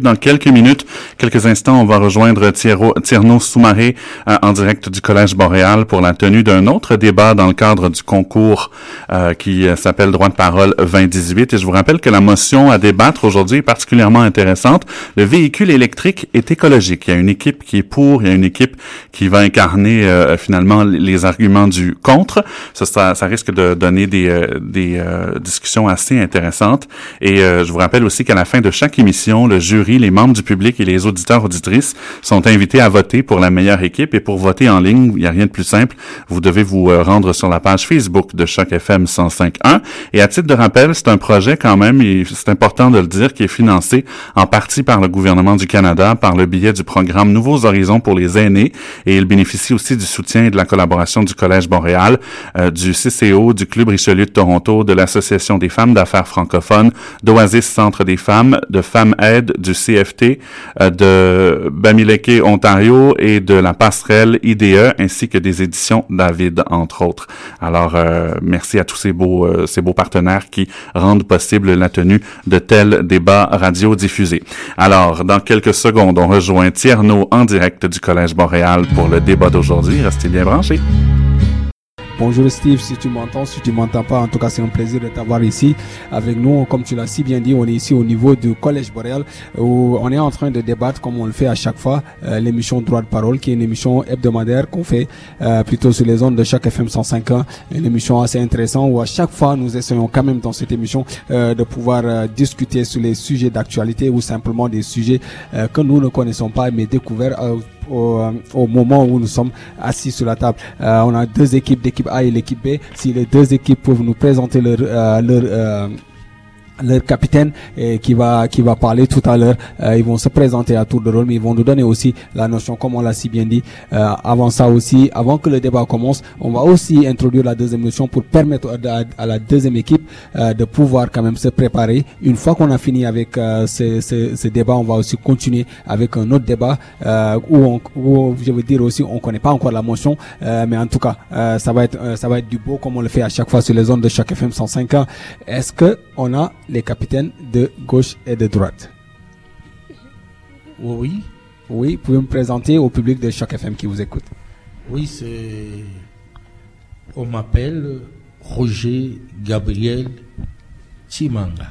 Dans quelques minutes, quelques instants, on va rejoindre Tierno Soumaré euh, en direct du Collège Boréal pour la tenue d'un autre débat dans le cadre du concours euh, qui euh, s'appelle Droit de parole 2018. Et je vous rappelle que la motion à débattre aujourd'hui est particulièrement intéressante. Le véhicule électrique est écologique. Il y a une équipe qui est pour, il y a une équipe qui va incarner finalement les arguments du contre. Ça, ça, risque de donner des, des discussions assez intéressantes. Et je vous rappelle aussi qu'à la fin de chaque émission, le jury les membres du public et les auditeurs auditrices sont invités à voter pour la meilleure équipe. Et pour voter en ligne, il n'y a rien de plus simple. Vous devez vous euh, rendre sur la page Facebook de Choc FM 105.1 et à titre de rappel, c'est un projet quand même, et c'est important de le dire, qui est financé en partie par le gouvernement du Canada par le biais du programme Nouveaux Horizons pour les aînés. Et il bénéficie aussi du soutien et de la collaboration du Collège Boréal, euh, du CCO, du Club Richelieu de Toronto, de l'Association des femmes d'affaires francophones, d'Oasis Centre des femmes, de Femmes Aide, du CFT, euh, de Bamileke, Ontario et de la passerelle IDE, ainsi que des éditions David, entre autres. Alors, euh, merci à tous ces beaux, euh, ces beaux partenaires qui rendent possible la tenue de tels débats radio diffusés. Alors, dans quelques secondes, on rejoint Tierno en direct du Collège Boréal pour le débat d'aujourd'hui. Restez bien branchés. Bonjour Steve, si tu m'entends, si tu m'entends pas, en tout cas c'est un plaisir de t'avoir ici avec nous. Comme tu l'as si bien dit, on est ici au niveau du Collège Boréal où on est en train de débattre comme on le fait à chaque fois euh, l'émission Droit de parole qui est une émission hebdomadaire qu'on fait euh, plutôt sur les ondes de chaque FM 105.1, une émission assez intéressante où à chaque fois nous essayons quand même dans cette émission euh, de pouvoir discuter sur les sujets d'actualité ou simplement des sujets que nous ne connaissons pas mais découverts au, euh, au, moment où nous sommes assis sur la table. Euh, on a deux équipes, l'équipe A et l'équipe B. Si les deux équipes peuvent nous présenter leur, euh, leur leur capitaine eh, qui va qui va parler tout à l'heure. Euh, ils vont se présenter à tour de rôle, mais ils vont nous donner aussi la notion, comme on l'a si bien dit. Euh, avant ça aussi, avant que le débat commence, on va aussi introduire la deuxième notion pour permettre à, la deuxième équipe euh, de pouvoir quand même se préparer. Une fois qu'on a fini avec ce, ce, ce, débat, on va aussi continuer avec un autre débat où, on, où je veux dire aussi, on connaît pas encore la motion, mais en tout cas, ça va être ça va être du beau comme on le fait à chaque fois sur les ondes de chaque FM 105 ans. Est-ce que on a les capitaines de gauche et de droite. Oui. Oui, vous pouvez me présenter au public de chaque FM qui vous écoute? Oui, c'est. On m'appelle Roger Gabriel Chimanga.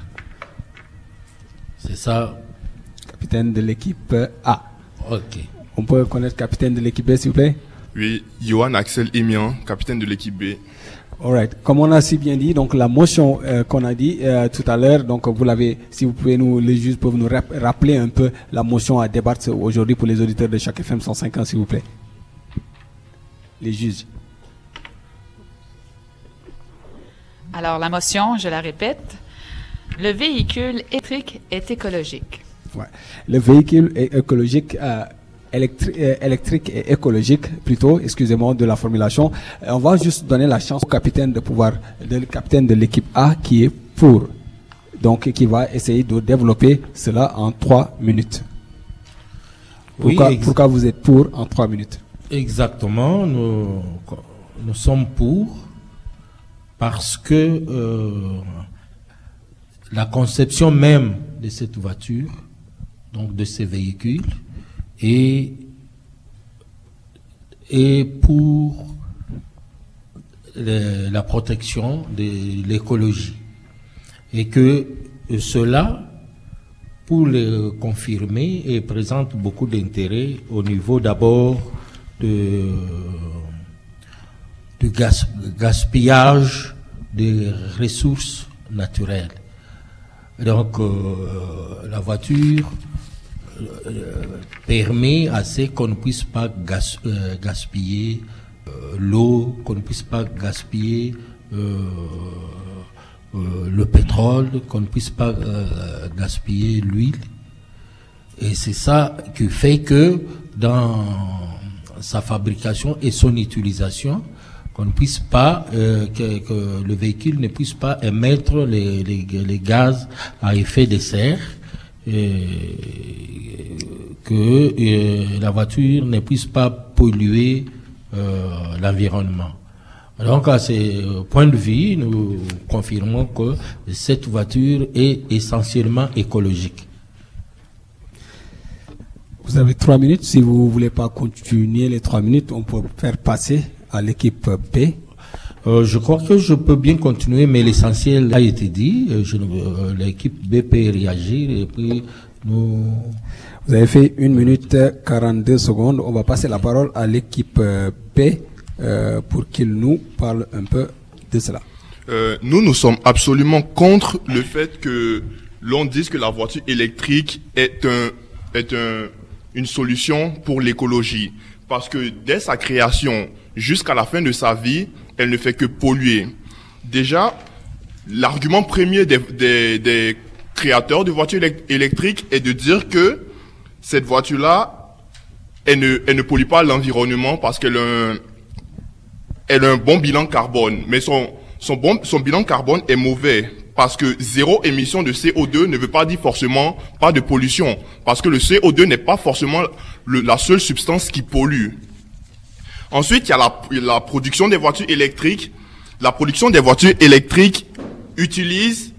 C'est ça? Capitaine de l'équipe A. Ok. On peut connaître capitaine de l'équipe B, s'il vous plaît? Oui, Johan Axel Emian, capitaine de l'équipe B. Alright. Comme on a si bien dit, donc la motion euh, qu'on a dit euh, tout à l'heure, donc vous l'avez, si vous pouvez nous, les juges peuvent nous rappeler un peu la motion à débattre aujourd'hui pour les auditeurs de chaque FM 150, s'il vous plaît. Les juges. Alors la motion, je la répète, le véhicule électrique est écologique. Ouais. Le véhicule est écologique. Euh, euh, électrique et écologique, plutôt, excusez-moi de la formulation. Euh, on va juste donner la chance au capitaine de pouvoir, le capitaine de l'équipe A qui est pour, donc qui va essayer de développer cela en trois minutes. Pourquoi, pourquoi vous êtes pour en trois minutes? Exactement, nous, nous sommes pour parce que euh, la conception même de cette voiture, donc de ces véhicules, et, et pour la protection de l'écologie. Et que cela, pour le confirmer, présente beaucoup d'intérêt au niveau d'abord de, du gaspillage des ressources naturelles. Donc, euh, la voiture permet à ce qu'on ne puisse pas euh, gaspiller euh, l'eau, qu'on ne puisse pas gaspiller le pétrole, qu'on ne puisse pas gaspiller l'huile. Et c'est ça qui fait que dans sa fabrication et son utilisation, qu'on ne puisse pas, que, le véhicule ne puisse pas émettre les gaz à effet de serre que la voiture ne puisse pas polluer euh, l'environnement. Donc à ce point de vue, nous confirmons que cette voiture est essentiellement écologique. Vous avez trois minutes. Si vous voulez pas continuer les trois minutes, on peut faire passer à l'équipe B. Euh, je crois que je peux bien continuer, mais l'essentiel a été dit. Euh, euh, L'équipe B peut réagir et puis nous. Vous avez fait une minute euh, 42 secondes. On va passer la parole à l'équipe B euh, pour qu'il nous parle un peu de cela. Euh, nous, nous sommes absolument contre le fait que l'on dise que la voiture électrique est un, est un, une solution pour l'écologie. Parce que dès sa création jusqu'à la fin de sa vie, elle ne fait que polluer. Déjà, l'argument premier des, créateurs de voitures élec- électriques est de dire que cette voiture-là, elle ne, pollue pas l'environnement parce qu'elle a un, bon bilan carbone, mais son, bilan carbone est mauvais. Parce que zéro émission de CO2 ne veut pas dire forcément pas de pollution. Parce que le CO2 n'est pas forcément la seule substance qui pollue. Ensuite, il y a la, la production des voitures électriques. La production des voitures électriques utilise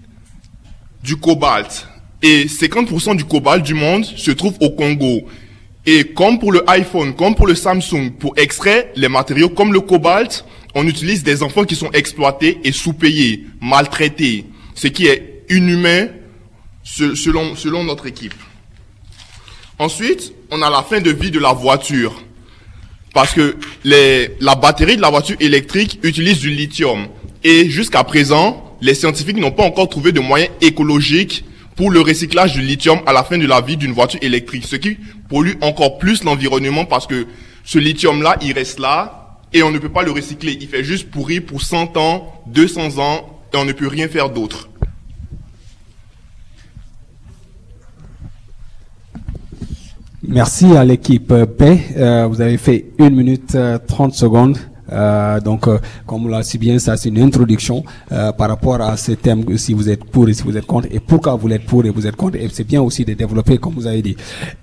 du cobalt. Et 50% du cobalt du monde se trouve au Congo. Et comme pour le iPhone, comme pour le Samsung, pour extraire les matériaux comme le cobalt, on utilise des enfants qui sont exploités et sous-payés, maltraités, ce qui est inhumain se- selon, selon notre équipe. Ensuite, on a la fin de vie de la voiture. Parce que les, la batterie de la voiture électrique utilise du lithium. Et jusqu'à présent, les scientifiques n'ont pas encore trouvé de moyens écologiques pour le recyclage du lithium à la fin de la vie d'une voiture électrique. Ce qui pollue encore plus l'environnement parce que ce lithium-là, il reste là et on ne peut pas le recycler. Il fait juste pourrir pour 100 ans, 200 ans et on ne peut rien faire d'autre. Merci à l'équipe B. Euh, vous avez fait une minute euh, 30 secondes. Euh, donc, euh, comme l'a si bien, ça c'est une introduction euh, par rapport à ce thème, si vous êtes pour et si vous êtes contre, et pourquoi vous êtes pour et vous êtes contre. Et c'est bien aussi de développer, comme vous avez dit.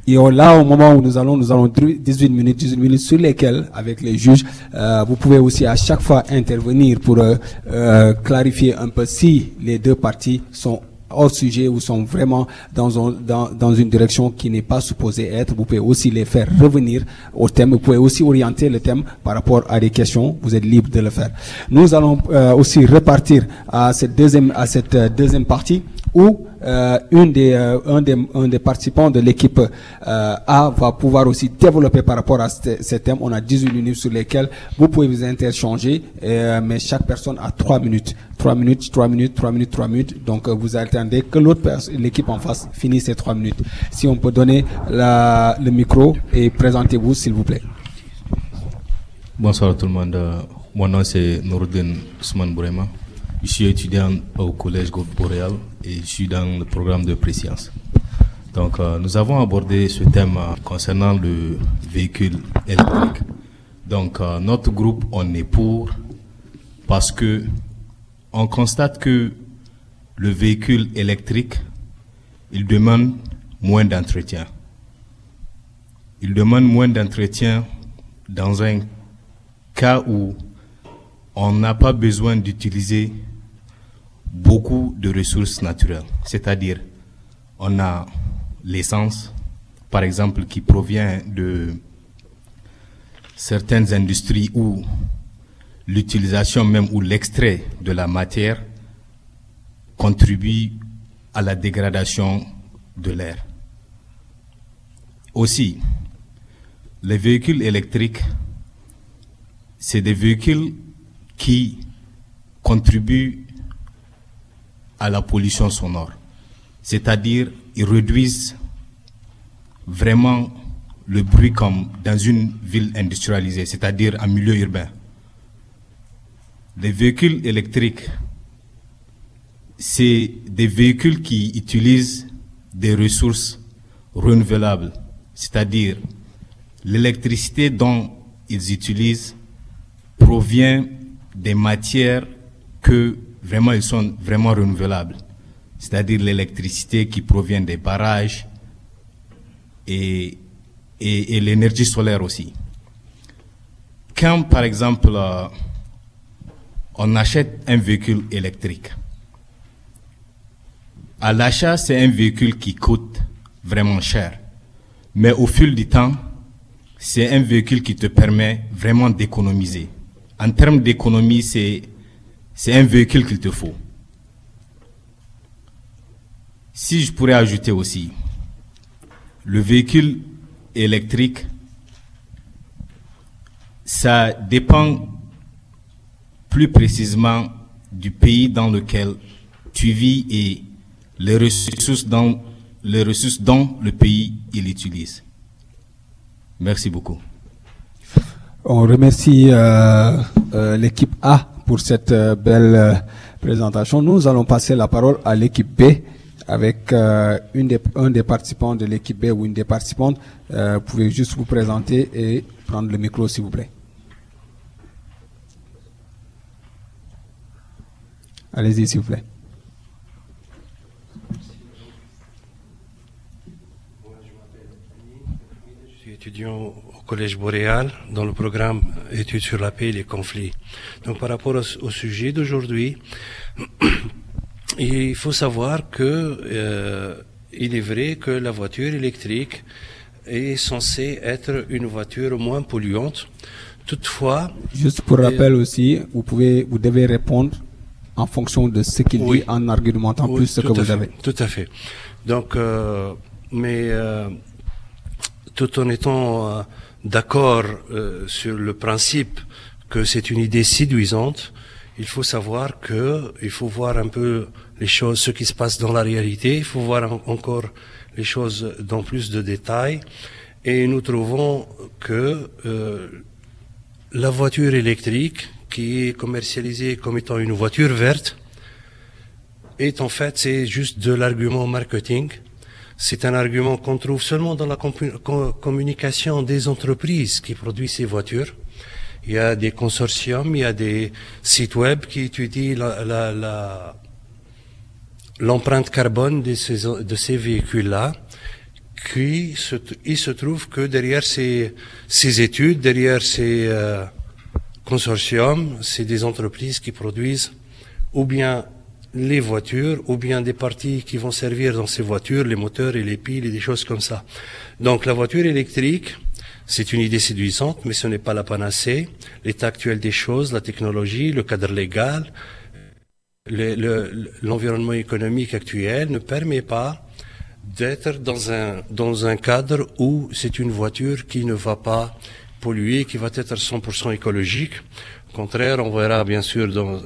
Et là, au moment où nous allons, nous allons 18 minutes, 18 minutes sur lesquelles, avec les juges, euh, vous pouvez aussi à chaque fois intervenir pour euh, euh, clarifier un peu si les deux parties sont hors sujet ou sont vraiment dans, un- dans, dans une direction qui n'est pas supposée être. Vous pouvez aussi les faire revenir au thème. Vous pouvez aussi orienter le thème par rapport à des questions. Vous êtes libre de le faire. Nous allons euh, aussi repartir à cette deuxième, à cette euh, deuxième partie où euh, une des, euh, un, des, un des participants de l'équipe euh, A va pouvoir aussi développer par rapport à ce, ce thème. On a 18 minutes sur lesquelles vous pouvez vous interchanger, mais chaque personne a 3 minutes. 3 minutes, 3 minutes, 3 minutes, 3 minutes. Donc vous attendez que l'autre l'équipe en face finisse ces 3 minutes. Si on peut donner la, le micro et présentez-vous s'il vous plaît. Bonsoir tout le monde. Mon nom c'est Nourdin Ousmane Bourema. Je suis étudiant au collège Groupe Boréal et je suis dans le programme de préscience. Donc euh, nous avons abordé ce thème euh, concernant le véhicule électrique. Donc euh, notre groupe on est pour parce que on constate que le véhicule électrique il demande moins d'entretien. Il demande moins d'entretien dans un cas où on n'a pas besoin d'utiliser beaucoup de ressources naturelles. C'est-à-dire, on a l'essence, par exemple, qui provient de certaines industries où l'utilisation même ou l'extrait de la matière contribue à la dégradation de l'air. Aussi, les véhicules électriques, c'est des véhicules qui contribuent à la pollution sonore. C'est-à-dire, ils réduisent vraiment le bruit comme dans une ville industrialisée, c'est-à-dire en milieu urbain. Les véhicules électriques, c'est des véhicules qui utilisent des ressources renouvelables, c'est-à-dire l'électricité dont ils utilisent provient des matières que vraiment ils sont vraiment renouvelables, c'est-à-dire l'électricité qui provient des barrages et, l'énergie solaire aussi. Quand par exemple euh, on achète un véhicule électrique, à l'achat c'est un véhicule qui coûte vraiment cher. Mais au fil du temps, c'est un véhicule qui te permet vraiment d'économiser. En termes d'économie, c'est, c'est un véhicule qu'il te faut. Si je pourrais ajouter aussi, le véhicule électrique, ça dépend plus précisément du pays dans lequel tu vis et les ressources, dans, dont le pays il utilise. Merci beaucoup. On remercie euh, euh, l'équipe A pour cette euh, belle présentation. Nous allons passer la parole à l'équipe B avec des, un des participants de l'équipe B ou une des participantes. vous pouvez juste vous présenter et prendre le micro s'il vous plaît. Allez-y s'il vous plaît. Je suis étudiant Collège Boréal dans le programme Études sur la paix et les conflits. Donc par rapport au, sujet d'aujourd'hui, il faut savoir que euh, il est vrai que la voiture électrique est censée être une voiture moins polluante. Toutefois, juste pour rappel aussi, vous pouvez, vous devez répondre en fonction de ce qu'il dit en argumentant plus ce que vous avez. Tout à fait. Donc, euh, mais euh, tout en étant euh, d'accord sur le principe que c'est une idée séduisante, il faut savoir que il faut voir un peu les choses, ce qui se passe dans la réalité. Il faut voir encore les choses dans plus de détails. Et nous trouvons que la voiture électrique qui est commercialisé comme étant une voiture verte est en fait c'est juste de l'argument marketing. C'est un argument qu'on trouve seulement dans la communication des entreprises qui produisent ces voitures. Il y a des consortiums, il y a des sites web qui étudient l'empreinte carbone de ces, de ces véhicules-là. Qui il se trouve que derrière ces, ces études, derrière ces, euh, consortium, c'est des entreprises qui produisent ou bien les voitures, ou bien des parties qui vont servir dans ces voitures, les moteurs et les piles et des choses comme ça. Donc la voiture électrique, c'est une idée séduisante, mais ce n'est pas la panacée. L'état actuel des choses, la technologie, le cadre légal, l'environnement économique actuel ne permet pas d'être dans un, dans un cadre où c'est une voiture qui ne va pas pollué, qui va être 100% écologique. Au contraire, on verra bien sûr dans,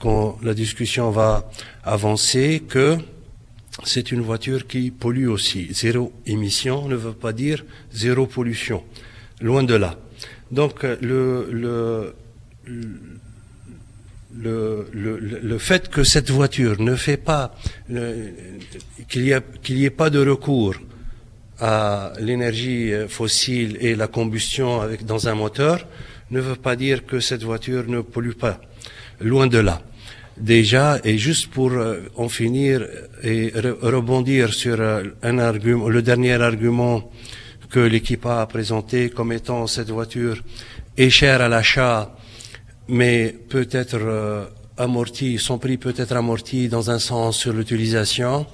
quand la discussion va avancer que c'est une voiture qui pollue aussi. Zéro émission ne veut pas dire zéro pollution. Loin de là. Donc le, le, le, le, le fait que cette voiture ne fait pas, qu'il n'y qu'il ait pas de recours à l'énergie euh, fossile et la combustion dans un moteur ne veut pas dire que cette voiture ne pollue pas. Loin de là. Déjà, et juste pour euh, en finir et rebondir sur euh, un argument, le dernier argument que l'équipe a présenté comme étant cette voiture est chère à l'achat, mais peut être amorti, son prix peut être amorti dans un sens sur l'utilisation.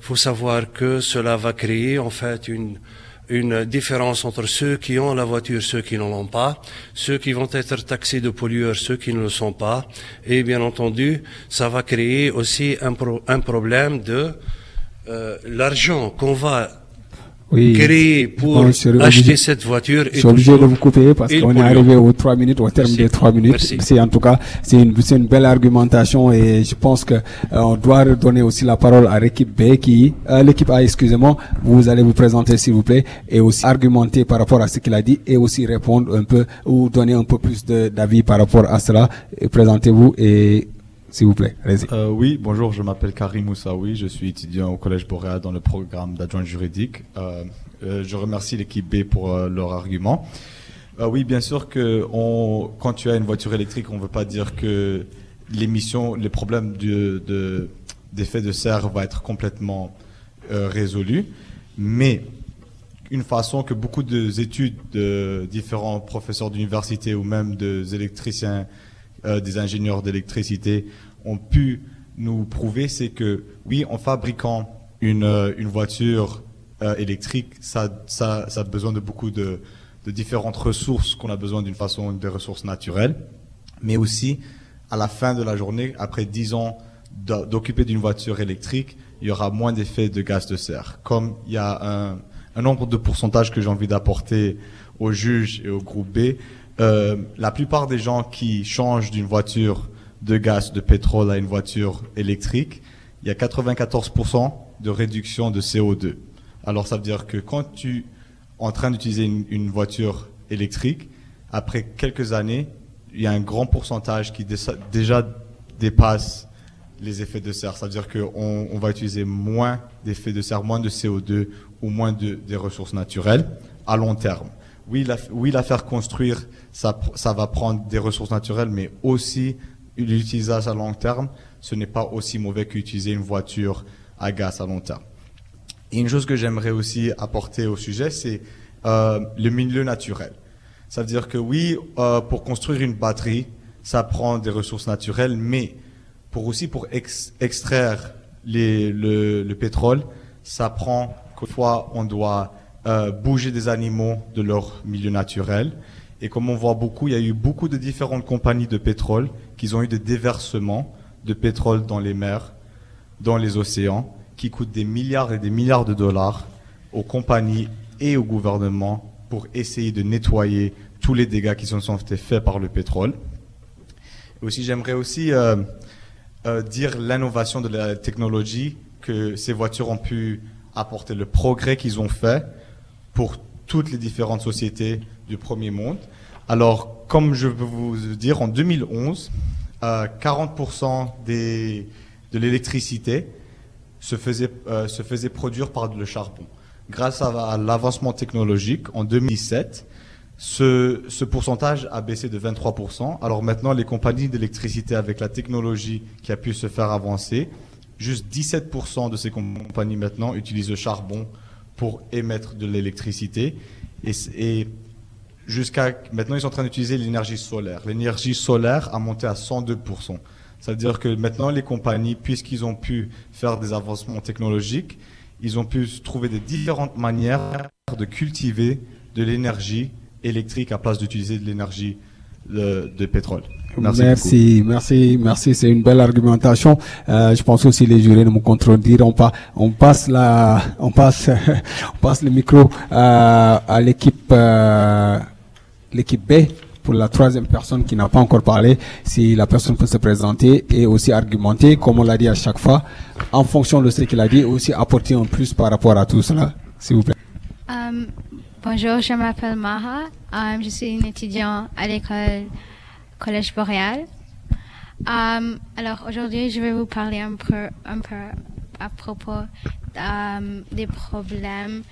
Il faut savoir que cela va créer en fait une, une différence entre ceux qui ont la voiture, ceux qui n'en ont pas, ceux qui vont être taxés de pollueurs, ceux qui ne le sont pas, et bien entendu, ça va créer aussi un, un problème de euh, l'argent qu'on va oui. pour acheter cette voiture. Je suis obligé de vous couper parce qu'on est arrivé aux trois minutes, au terme des trois minutes. C'est en tout cas, c'est une, une, belle argumentation et je pense que euh, on doit donner aussi la parole à l'équipe B qui, euh, l'équipe A, excusez-moi, vous allez vous présenter s'il vous plaît et aussi argumenter par rapport à ce qu'il a dit et aussi répondre un peu ou donner un peu plus d'avis par rapport à cela. Présentez-vous et s'il vous plaît. Allez-y. Euh, oui, bonjour, je m'appelle Karim Moussaoui, je suis étudiant au Collège Boréal dans le programme d'adjoint juridique. Euh, euh, je remercie l'équipe B pour leur argument. oui, bien sûr que quand tu as une voiture électrique, on ne veut pas dire que l'émission, les problèmes de, d'effet de serre va être complètement résolu, mais une façon que beaucoup d'études de différents professeurs d'université ou même des électriciens, des ingénieurs d'électricité ont pu nous prouver, c'est que oui, en fabriquant une, euh, une voiture euh, électrique, ça, ça, ça a besoin de beaucoup de, de différentes ressources qu'on a besoin d'une façon, des ressources naturelles, mais aussi à la fin de la journée, après 10 ans d'occuper d'une voiture électrique, il y aura moins d'effets de gaz de serre. Comme il y a un, un nombre de pourcentages que j'ai envie d'apporter aux juges et au groupe B, euh, la plupart des gens qui changent d'une voiture de gaz, de pétrole à une voiture électrique, il y a 94% de réduction de CO2. Alors ça veut dire que quand tu es en train d'utiliser une, voiture électrique, après quelques années, il y a un grand pourcentage qui déjà dépasse les effets de serre. Ça veut dire qu'on on va utiliser moins d'effets de serre, moins de CO2 ou moins de, des ressources naturelles à long terme. Oui, la, oui, la faire construire, ça, ça va prendre des ressources naturelles, mais aussi l'utilisation à long terme, ce n'est pas aussi mauvais qu'utiliser une voiture à gaz à long terme. Et une chose que j'aimerais aussi apporter au sujet, c'est euh, le milieu naturel. Ça veut dire que oui, euh, pour construire une batterie, ça prend des ressources naturelles, mais pour aussi pour extraire le, le, pétrole, ça prend fois on doit euh, bouger des animaux de leur milieu naturel. Et comme on voit beaucoup, il y a eu beaucoup de différentes compagnies de pétrole qui ont eu des déversements de pétrole dans les mers, dans les océans, qui coûtent des milliards et des milliards de dollars aux compagnies et au gouvernement pour essayer de nettoyer tous les dégâts qui sont faits par le pétrole. Aussi, j'aimerais aussi euh, euh, dire l'innovation de la technologie que ces voitures ont pu apporter, le progrès qu'ils ont fait pour toutes les différentes sociétés du premier monde. Alors, comme je peux vous dire, en 2011, euh, 40% des, de l'électricité se faisait, euh, se faisait produire par le charbon. Grâce à, l'avancement technologique, en 2017, ce, ce, pourcentage a baissé de 23%. Alors maintenant, les compagnies d'électricité, avec la technologie qui a pu se faire avancer, juste 17% de ces compagnies maintenant utilisent le charbon pour émettre de l'électricité. Et, jusqu'à maintenant, ils sont en train d'utiliser l'énergie solaire. L'énergie solaire a monté à 102%. Ça veut dire que maintenant, les compagnies, puisqu'ils ont pu faire des avancements technologiques, ils ont pu trouver des différentes manières de cultiver de l'énergie électrique à place d'utiliser de l'énergie de, de, pétrole. Merci, merci, merci, merci. C'est une belle argumentation. Euh, je pense aussi les jurés ne me contrediront pas. On passe la, on passe, on passe le micro euh, à l'équipe, euh, l'équipe B pour la troisième personne qui n'a pas encore parlé. Si la personne peut se présenter et aussi argumenter, comme on l'a dit à chaque fois, en fonction de ce qu'il a dit, aussi apporter un plus par rapport à tout cela, s'il vous plaît. Um, Bonjour, je m'appelle Maha. Um, je suis une étudiante à l'école Collège Boréal. Um, alors aujourd'hui, je vais vous parler un peu, à propos um, des problèmes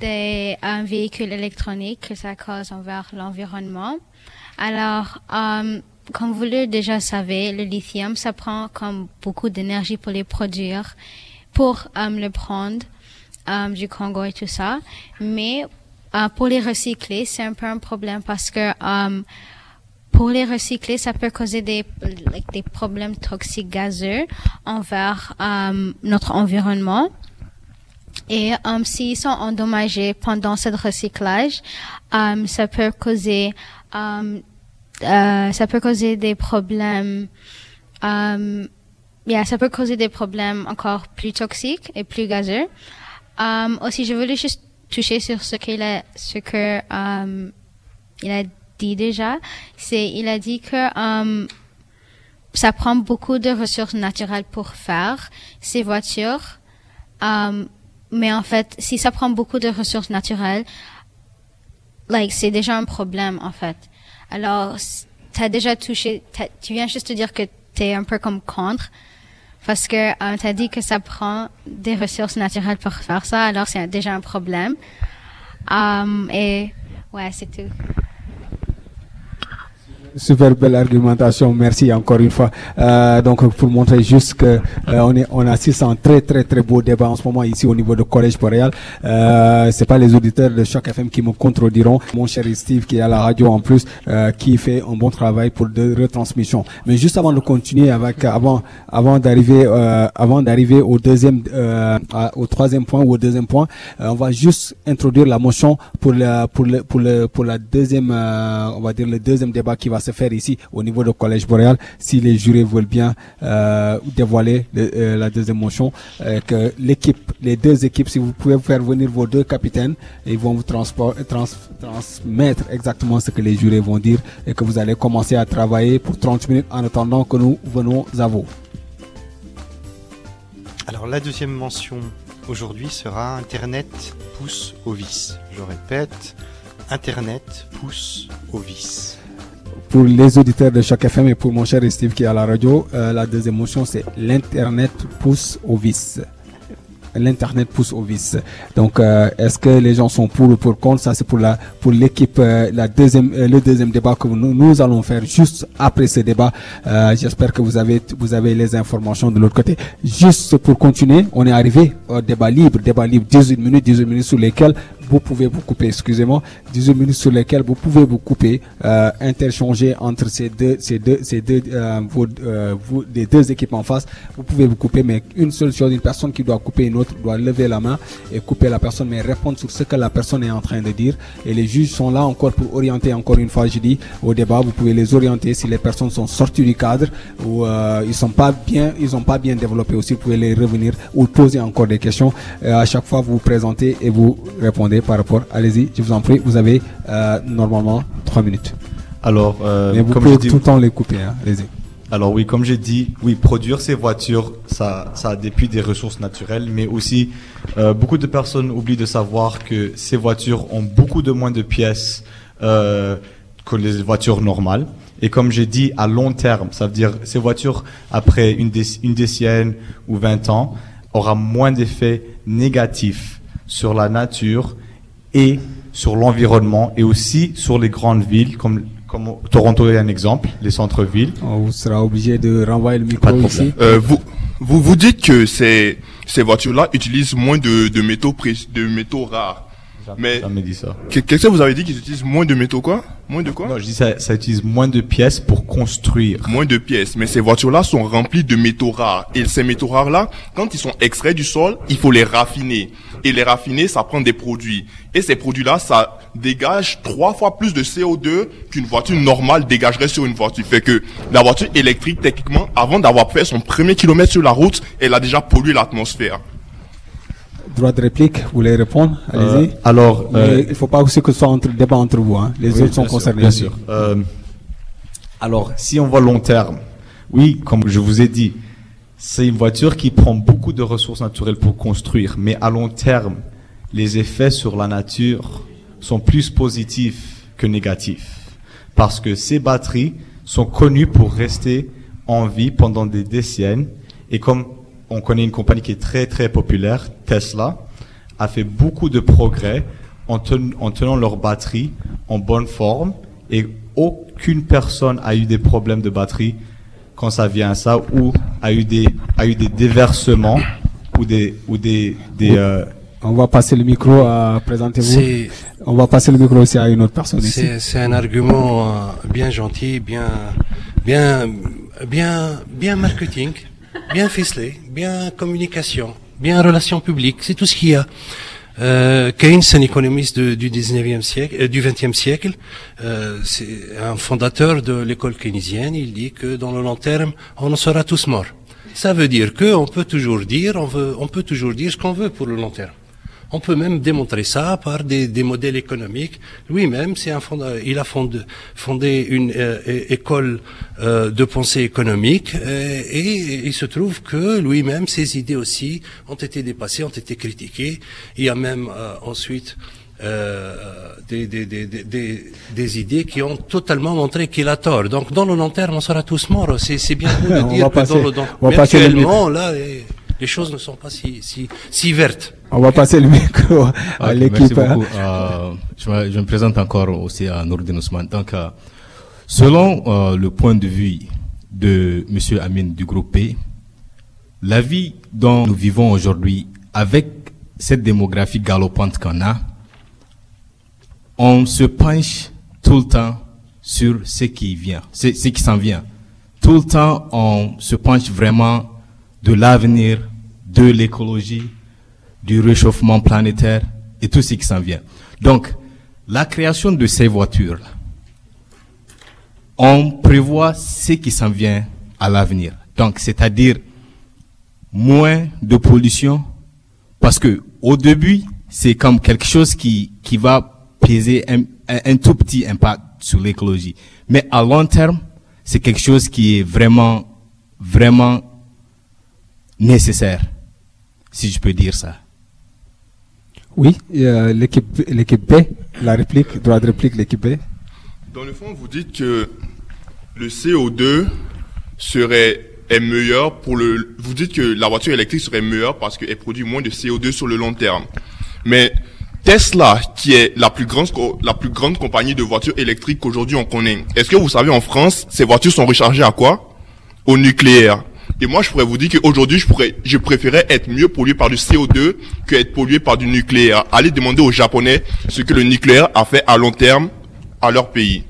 des véhicules électroniques que ça cause envers l'environnement. Alors, comme vous le déjà savez, le lithium, ça prend comme beaucoup d'énergie pour les produire, pour le prendre du Congo et tout ça. Mais pour les recycler, c'est un peu un problème parce que pour les recycler, ça peut causer des, des problèmes toxiques gazeux envers um, notre environnement. Et um, s'ils sont endommagés pendant ce recyclage, um, ça peut causer um, euh, ça peut causer des problèmes yeah, ça peut causer des problèmes encore plus toxiques et plus gazeux. Aussi, je voulais juste toucher sur ce qu'il a, ce que il a déjà. C'est, il a dit que um, ça prend beaucoup de ressources naturelles pour faire ces voitures. Um, mais en fait, si ça prend beaucoup de ressources naturelles, like, c'est déjà un problème, en fait. Alors, t'as déjà touché, tu viens juste de dire que t'es un peu comme contre parce que euh, tu as dit que ça prend des ressources naturelles pour faire ça, alors c'est déjà un problème. Um, et ouais, c'est tout. Super belle argumentation. Merci encore une fois. Euh, donc pour montrer juste que euh, on est on assiste à un très très très beau débat en ce moment ici au niveau du collège Boréal. Euh, c'est pas les auditeurs de Choc FM qui me contrediront. Mon cher Steve qui est à la radio en plus, euh, qui fait un bon travail pour de retransmission. Mais juste avant de continuer avec avant avant d'arriver euh, avant d'arriver au deuxième euh, au troisième point ou au deuxième point, euh, on va juste introduire la motion pour la pour le pour le pour la deuxième on va dire le deuxième débat qui va se faire ici au niveau du collège boréal si les jurés veulent bien euh, dévoiler le- euh, la deuxième motion euh, que l'équipe les deux équipes si vous pouvez faire venir vos deux capitaines ils vont vous transmettre exactement ce que les jurés vont dire et que vous allez commencer à travailler pour 30 minutes en attendant que nous venons à vous Alors la deuxième mention aujourd'hui sera Internet pousse au vice. Je répète, Internet pousse au vice. Pour les auditeurs de chaque FM et pour mon cher Steve qui est à la radio, euh, la deuxième motion c'est l'internet pousse au vice. L'internet pousse au vice. Donc, euh, est-ce que les gens sont pour ou pour contre? Ça, c'est pour la pour l'équipe. euh, la deuxième, le deuxième débat que nous, nous allons faire juste après ce débat. J'espère que vous avez vous avez les informations de l'autre côté. Juste pour continuer, on est arrivé au débat libre, débat libre, 18 minutes, 18 minutes sur lesquelles vous pouvez vous couper, excusez-moi, 18 minutes sur lesquelles vous pouvez vous couper, euh, interchanger entre ces deux, ces deux, ces deux, euh, vos, euh, vous, les deux équipes en face. Vous pouvez vous couper, mais une seule chose, une personne qui doit couper une autre doit lever la main et couper la personne, mais répondre sur ce que la personne est en train de dire. Et les juges sont là encore pour orienter, encore une fois, je dis, au débat. Vous pouvez les orienter si les personnes sont sorties du cadre ou euh, ils sont pas bien, ils ont pas bien développé aussi. Vous pouvez les revenir ou poser encore des questions. Euh, à chaque fois, vous vous présentez et vous répondez par rapport. Allez-y, je vous en prie. Vous avez euh, normalement trois minutes. Alors, euh, Mais vous comme pouvez je dis- tout le temps les couper. Hein. Allez-y. Alors oui, comme j'ai dit, oui, produire ces voitures, ça, ça depuis des ressources naturelles, mais aussi euh, beaucoup de personnes oublient de savoir que ces voitures ont beaucoup de moins de pièces euh, que les voitures normales. Et comme j'ai dit, à long terme, ça veut dire ces voitures après une, déc- une décennie ou 20 ans aura moins d'effets négatifs sur la nature et sur l'environnement et aussi sur les grandes villes comme comme Toronto est un exemple, les centres-villes. On sera obligé de renvoyer le micro ici. Euh, vous, vous vous dites que ces, ces voitures-là utilisent moins de, de métaux pré- de métaux rares. Mais jamais dit ça. Que- Qu'est-ce que vous avez dit qu'ils utilisent moins de métaux quoi? Moins de quoi? Non, je dis ça, ça utilise moins de pièces pour construire. Moins de pièces, mais ces voitures-là sont remplies de métaux rares. Et ces métaux rares-là, quand ils sont extraits du sol, il faut les raffiner. Et les raffiner, ça prend des produits. Et ces produits-là, ça dégage trois fois plus de CO2 qu'une voiture normale dégagerait sur une voiture. Fait que la voiture électrique, techniquement, avant d'avoir fait son premier kilomètre sur la route, elle a déjà pollué l'atmosphère. Droit de réplique, vous voulez répondre? Allez-y. Euh, alors, euh, il ne faut pas aussi que ce soit entre débat entre vous. Hein. Les Oui, autres sont concernés. bien sûr. Euh, alors, si on voit long terme, oui, comme je vous ai dit, c'est une voiture qui prend beaucoup de ressources naturelles pour construire, mais à long terme, les effets sur la nature sont plus positifs que négatifs. Parce que ces batteries sont connues pour rester en vie pendant des décennies. Et comme on connaît une compagnie qui est très très populaire, Tesla, a fait beaucoup de progrès en, ten- en tenant leur batterie en bonne forme et aucune personne a eu des problèmes de batterie quand ça vient à ça ou a eu des a eu des déversements ou des ou des des euh, On va passer le micro à présentez-vous. On va passer le micro aussi à une autre personne ici. C'est c'est un argument euh, bien gentil, bien, bien, bien, bien marketing, bien ficelé, bien communication, bien relations publiques. C'est tout ce qu'il y a. Euh, Keynes, un économiste du 19e siècle, euh, du 20e siècle, euh, c'est un fondateur de l'école keynésienne. Il dit que dans le long terme, on en sera tous morts. Ça veut dire que on peut toujours dire, on veut, on peut toujours dire ce qu'on veut pour le long terme. On peut même démontrer ça par des, des modèles économiques. Lui-même, c'est un fonda- il a fondé, fondé une euh, école euh, de pensée économique euh, et il se trouve que lui-même, ses idées aussi ont été dépassées, ont été critiquées. Il y a même euh, ensuite euh, des, des, des, des, des, idées qui ont totalement montré qu'il a tort. Donc, dans le long terme, on sera tous morts. C'est bien de dire que dans le là, les choses ne sont pas si, si, si vertes. On va passer le micro à Ok, l'équipe. Merci hein. beaucoup. Euh, je, me, je me présente encore aussi à Nourdin Ousmane. Donc, euh, Selon euh, le point de vue de M. Amin du groupe P, la vie dont nous vivons aujourd'hui avec cette démographie galopante qu'on a, on se penche tout le temps sur ce qui vient, ce, ce qui s'en vient. Tout le temps, on se penche vraiment de l'avenir, de l'écologie, du réchauffement planétaire et tout ce qui s'en vient. Donc, la création de ces voitures, on prévoit ce qui s'en vient à l'avenir. Donc, c'est-à-dire moins de pollution, parce que au début, c'est comme quelque chose qui, qui va peser un, un, un tout petit impact sur l'écologie. Mais à long terme, c'est quelque chose qui est vraiment, vraiment nécessaire, si je peux dire ça. Oui, euh, l'équipe l'équipe B, la réplique, droit de réplique, l'équipe B. Dans le fond, vous dites que le CO2 serait est meilleur pour le. Vous dites que la voiture électrique serait meilleure parce qu'elle produit moins de CO2 sur le long terme. Mais Tesla, qui est la plus grande la plus grande compagnie de voitures électriques qu'aujourd'hui on connaît. Est-ce que vous savez en France, ces voitures sont rechargées à quoi? Au nucléaire. Et moi, je pourrais vous dire qu'aujourd'hui, je pourrais, je préférais être mieux pollué par du CO2 que être pollué par du nucléaire. Allez demander aux Japonais ce que le nucléaire a fait à long terme à leur pays.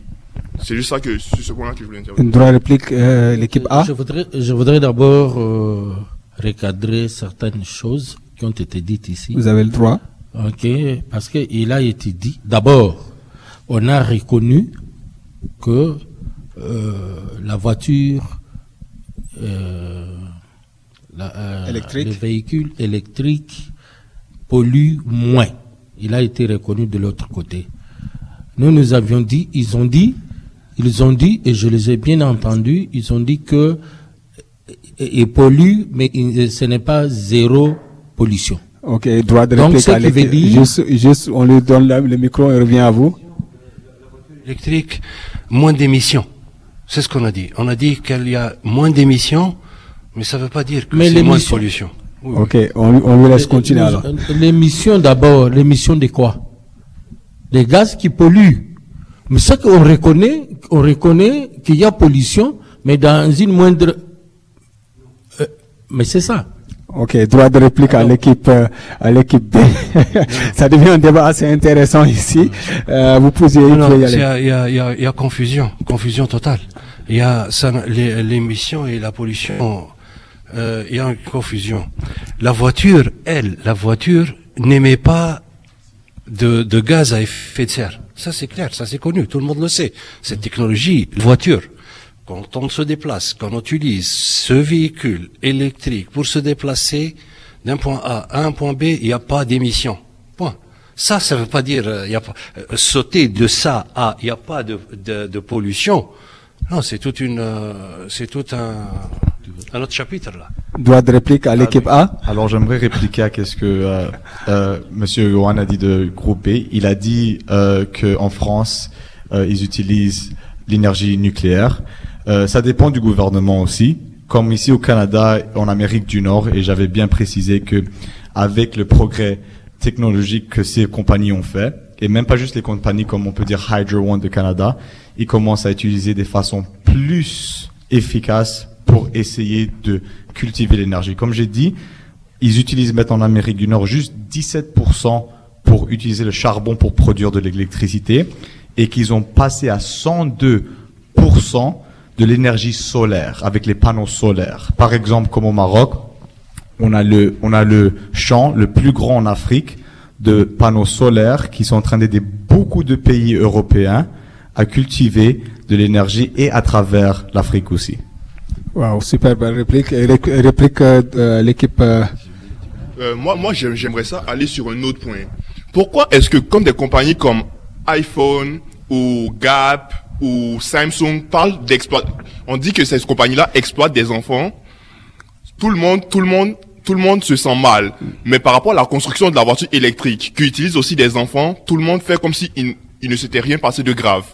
C'est juste ça que, c'est ce point-là que je voulais intervenir. Une droit réplique, euh, l'équipe A. Je voudrais, je voudrais d'abord euh, recadrer certaines choses qui ont été dites ici. Vous avez le droit. Ok, parce qu'il a été dit. D'abord, on a reconnu que euh, la voiture, euh, la, euh, Électrique. le véhicule électrique pollue moins. Il a été reconnu de l'autre côté. Nous nous avions dit, ils ont dit, ils ont dit, et je les ai bien entendus, ils ont dit que et, et pollue, mais il- ce n'est pas zéro pollution. Ok, droit de Donc, réplique ce à qui veut l'équipe. dire- Juste, juste, on lui donne la- le micro et revient à vous. électrique, moins d'émissions. C'est ce qu'on a dit. On a dit qu'il y a moins d'émissions, mais ça ne veut pas dire que Mais c'est moins de pollution. Oui, Ok, on, on lui laisse continuer alors. L'émission d'abord, l'émission de quoi? Des gaz qui polluent. Mais ce qu'on reconnaît, on reconnaît qu'il y a pollution, mais dans une moindre. Euh, mais c'est ça. Ok, droit de réplique à l'équipe euh, à l'équipe B. Ça devient un débat assez intéressant ici. Euh, vous pouvez, Non, y non, c'est- aller. il y a, y, a, y a confusion, confusion totale. Il y a l'émission et la pollution. euh, il y a une confusion. La voiture, elle, la voiture n'émet pas de, de gaz à effet de serre. Ça c'est clair, ça c'est connu, tout le monde le sait. Cette technologie, voiture, quand on se déplace, quand on utilise ce véhicule électrique pour se déplacer d'un point A à un point B, il n'y a pas d'émission. Point. Ça, ça veut pas dire euh, il y a pas, euh, sauter de ça à il n'y a pas de, de, de pollution. Non, c'est toute une, euh, c'est tout un, un autre chapitre là. Droit de réplique à l'équipe A. Alors j'aimerais répliquer à ce que euh, euh, Monsieur Johan a dit de groupe B. Il a dit euh, que en France euh, ils utilisent l'énergie nucléaire. Euh, ça dépend du gouvernement aussi. Comme ici au Canada, en Amérique du Nord, et j'avais bien précisé que avec le progrès technologique que ces compagnies ont fait, et même pas juste les compagnies comme on peut dire Hydro One de Canada, ils commencent à utiliser des façons plus efficaces pour essayer de cultiver l'énergie. Comme j'ai dit, ils utilisent maintenant en Amérique du Nord juste 17% pour utiliser le charbon pour produire de l'électricité et qu'ils ont passé à 102% de l'énergie solaire avec les panneaux solaires. Par exemple, comme au Maroc, on a le, on a le champ le plus grand en Afrique de panneaux solaires qui sont en train d'aider beaucoup de pays européens à cultiver de l'énergie et à travers l'Afrique aussi. Wow, super belle réplique. Et réplique euh, de l'équipe. euh, Euh, moi, moi, j'aime- j'aimerais ça aller sur un autre point. Pourquoi est-ce que comme des compagnies comme iPhone ou Gap ou Samsung parlent d'exploit, on dit que ces compagnies-là exploitent des enfants. Tout le monde, tout le monde, tout le monde se sent mal. Mais par rapport à la construction de la voiture électrique, qui utilise aussi des enfants, tout le monde fait comme si il, il ne s'était rien passé de grave.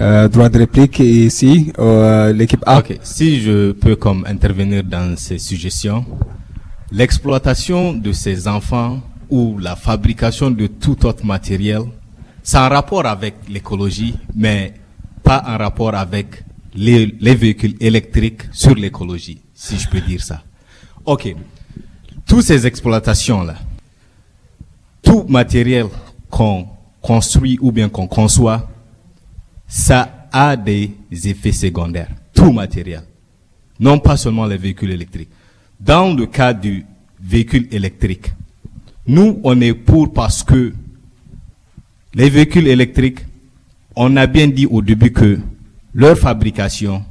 euh, droit de réplique ici, euh, l'équipe A. Ok, si je peux comme intervenir dans ces suggestions, l'exploitation de ces enfants ou la fabrication de tout autre matériel, c'est en rapport avec l'écologie, mais pas en rapport avec les, les véhicules électriques sur l'écologie, si je peux dire ça. Ok. Toutes ces exploitations-là, tout matériel qu'on construit ou bien qu'on conçoit, ça a des effets secondaires. Tout matériel. Non pas seulement les véhicules électriques. Dans le cas du véhicule électrique, nous, on est pour parce que les véhicules électriques, on a bien dit au début que leur fabrication,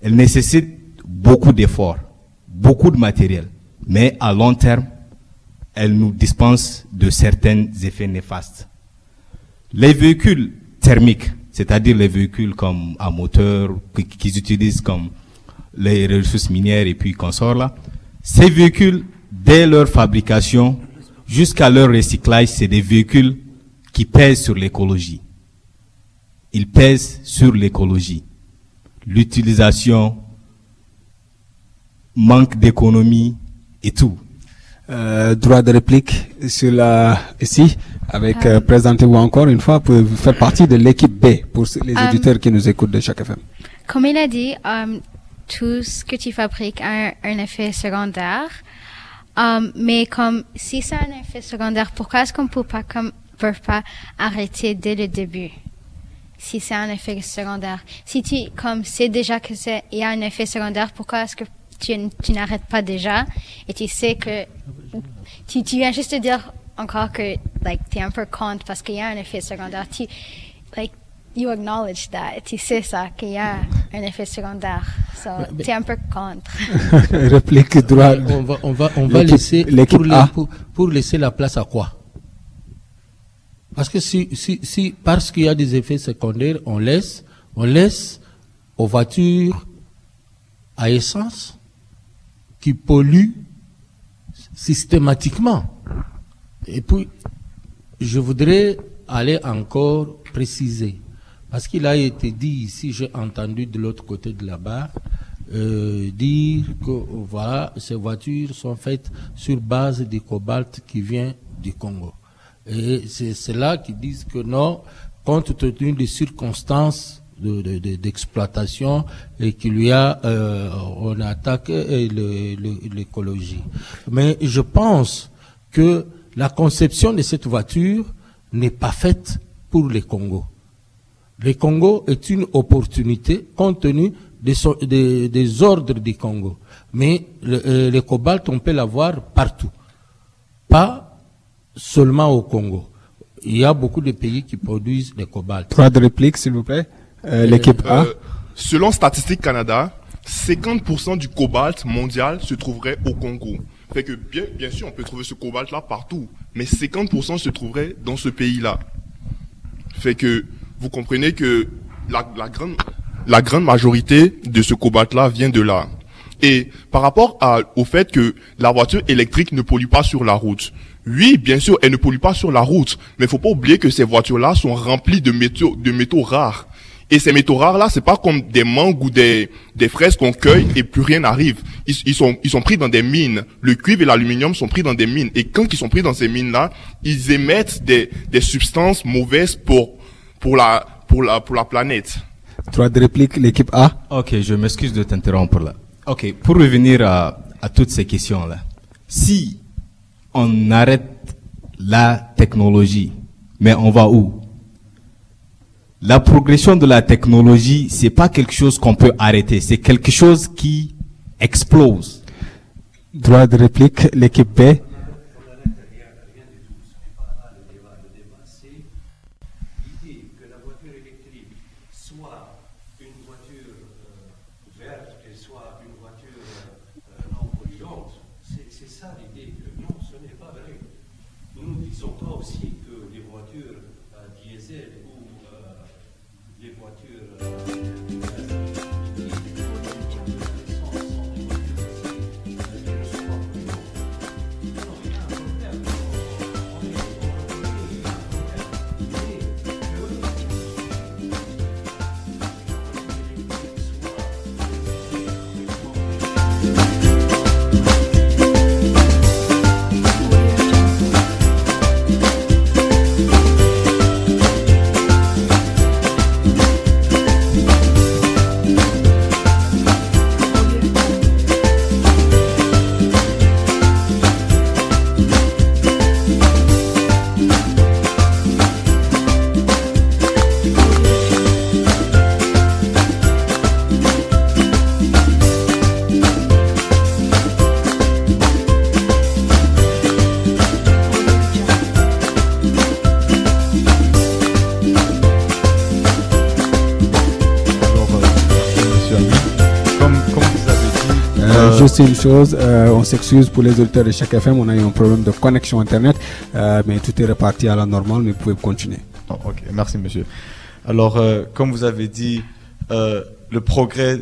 elle nécessite beaucoup d'efforts, beaucoup de matériel, mais à long terme, elle nous dispense de certains effets néfastes. Les véhicules thermiques, c'est-à-dire les véhicules comme à moteur, qu'ils utilisent comme les ressources minières et puis consorts là, ces véhicules, dès leur fabrication jusqu'à leur recyclage, c'est des véhicules qui pèsent sur l'écologie. Ils pèsent sur l'écologie. L'utilisation, manque d'économie et tout. Euh, droit de réplique sur la ici avec euh, présentez-vous encore une fois pour faire partie de l'équipe B pour les Euh, auditeurs qui nous écoutent de chaque FM. Comme il a dit, um, tout ce que tu fabriques a un, un effet secondaire. Um, mais comme si ça a un effet secondaire, pourquoi est-ce qu'on peut pas comme peut pas arrêter dès le début? Si c'est un effet secondaire. Si tu comme sais déjà que c'est il y a un effet secondaire, pourquoi est-ce que tu, tu n'arrêtes pas déjà et tu sais que tu, tu viens juste de dire encore que like tu es un peu contre parce qu'il y a un effet secondaire. Tu like you acknowledge that. Tu sais ça qu'il y a un effet secondaire. So tu es un peu contre. réplique droit. On va, on va, on va laisser pour, la- pour, pour laisser la place à quoi? Parce que si, si, si parce qu'il y a des effets secondaires, on laisse, on laisse aux voitures à essence qui polluent systématiquement. Et puis, je voudrais aller encore préciser, parce qu'il a été dit ici, j'ai entendu de l'autre côté de la barre, euh, dire que voilà, ces voitures sont faites sur base du cobalt qui vient du Congo. Et c'est ceux-là qui disent que non, compte tenu des circonstances de- de- de- d'exploitation et qu'il y a, euh, on attaque euh, l'écologie. Mais je pense que la conception de cette voiture n'est pas faite pour les Congo. Le Congo est une opportunité compte tenu des, so- des- des ordres du Congo. Mais le, euh, le cobalt, on peut l'avoir partout. Pas seulement au Congo. Il y a beaucoup de pays qui produisent le cobalt. Droit de réplique s'il vous plaît. Euh, l'équipe A. Euh, selon Statistique Canada, 50% du cobalt mondial se trouverait au Congo. Fait que bien, bien sûr, on peut trouver ce cobalt-là partout, mais 50% se trouverait dans ce pays-là. Fait que vous comprenez que la, la grande, la grande majorité de ce cobalt-là vient de là. Et par rapport à- au fait que la voiture électrique ne pollue pas sur la route, oui, bien sûr, elle ne pollue pas sur la route, mais faut pas oublier que ces voitures-là sont remplies de métaux, de métaux rares. Et ces métaux rares-là, c'est pas comme des mangues ou des, des fraises qu'on cueille et plus rien n'arrive. Ils, ils sont, ils sont pris dans des mines. Le cuivre et l'aluminium sont pris dans des mines. Et quand ils sont pris dans ces mines-là, ils émettent des, des substances mauvaises pour, pour la, pour la, pour la planète. Droit de réplique l'équipe A. Ok, je m'excuse de t'interrompre là. Ok, pour revenir à, à toutes ces questions-là. Si on arrête la technologie, mais on va où? La progression de la technologie, c'est pas quelque chose qu'on peut arrêter, c'est quelque chose qui explose. Droit de réplique l'équipe B. juste une chose, euh, on s'excuse pour les auditeurs de chaque FM, on a eu un problème de connexion internet, euh, mais tout est reparti à la normale, mais vous pouvez continuer. Oh, ok, merci monsieur. Alors, euh, comme vous avez dit, le progrès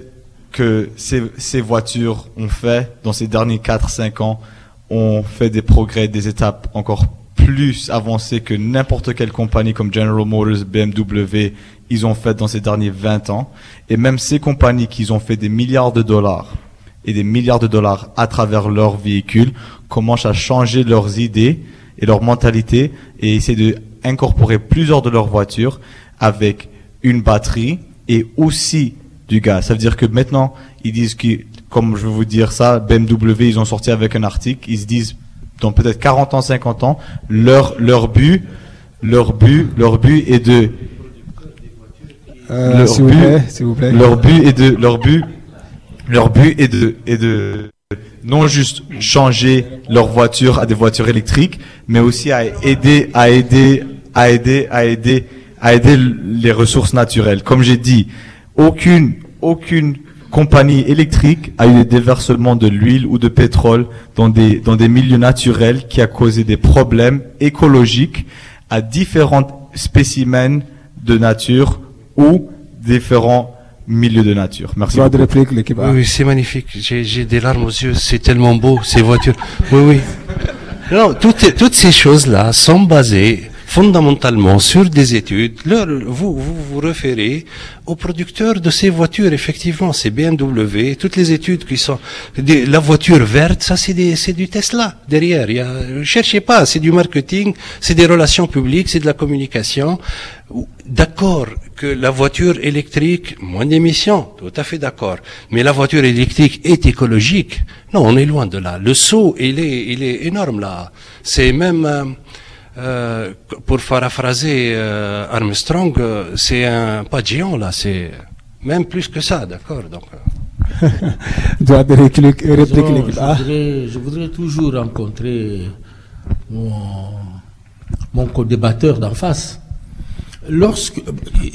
que ces, ces voitures ont fait dans ces derniers 4-5 ans ont fait des progrès, des étapes encore plus avancées que n'importe quelle compagnie comme General Motors, BMW, ils ont fait dans ces derniers 20 ans. Et même ces compagnies qui ont fait des milliards de dollars et des milliards de dollars à travers leurs véhicules commencent à changer leurs idées et leur mentalité et essayer de incorporer plusieurs de leurs voitures avec une batterie et aussi du gaz. Ça veut dire que maintenant, ils disent que, comme je vais vous dire ça, BMW, ils ont sorti avec un article, ils se disent, dans peut-être 40 ans, 50 ans, leur, leur but, leur but, leur but est de, Euh, leur vous but- plaît, s'il vous plaît. Leur but est de, leur but, leur but est de, est de non juste changer leur voiture à des voitures électriques, mais aussi à aider, à aider, à aider, à aider, à aider les ressources naturelles. Comme j'ai dit, aucune, aucune compagnie électrique a eu des déversements de l'huile ou de pétrole dans des, dans des milieux naturels qui a causé des problèmes écologiques à différents spécimens de nature ou différents milieux de nature. Merci. Droit de beaucoup. réplique, l'équipe. Oui, oui, c'est magnifique. J'ai j'ai des larmes aux yeux. C'est tellement beau, ces voitures. Oui, oui. Non, toutes, toutes ces choses-là sont basées fondamentalement sur des études. Leur- vous, vous vous référez aux producteurs de ces voitures, effectivement, c'est BMW, toutes les études qui sont... des- la voiture verte, ça c'est des- c'est du Tesla derrière. Il y a, cherchez pas, c'est du marketing, c'est des relations publiques, c'est de la communication. D'accord que la voiture électrique, moins d'émissions, tout à fait d'accord. Mais la voiture électrique est écologique. Non, on est loin de là. Le saut, il est, il est énorme là. C'est même, euh, euh, pour paraphraser euh, Armstrong, c'est un pas géant là. C'est même plus que ça, d'accord. Donc. voudrais, je voudrais toujours rencontrer mon, mon co-débatteur d'en face. Lorsque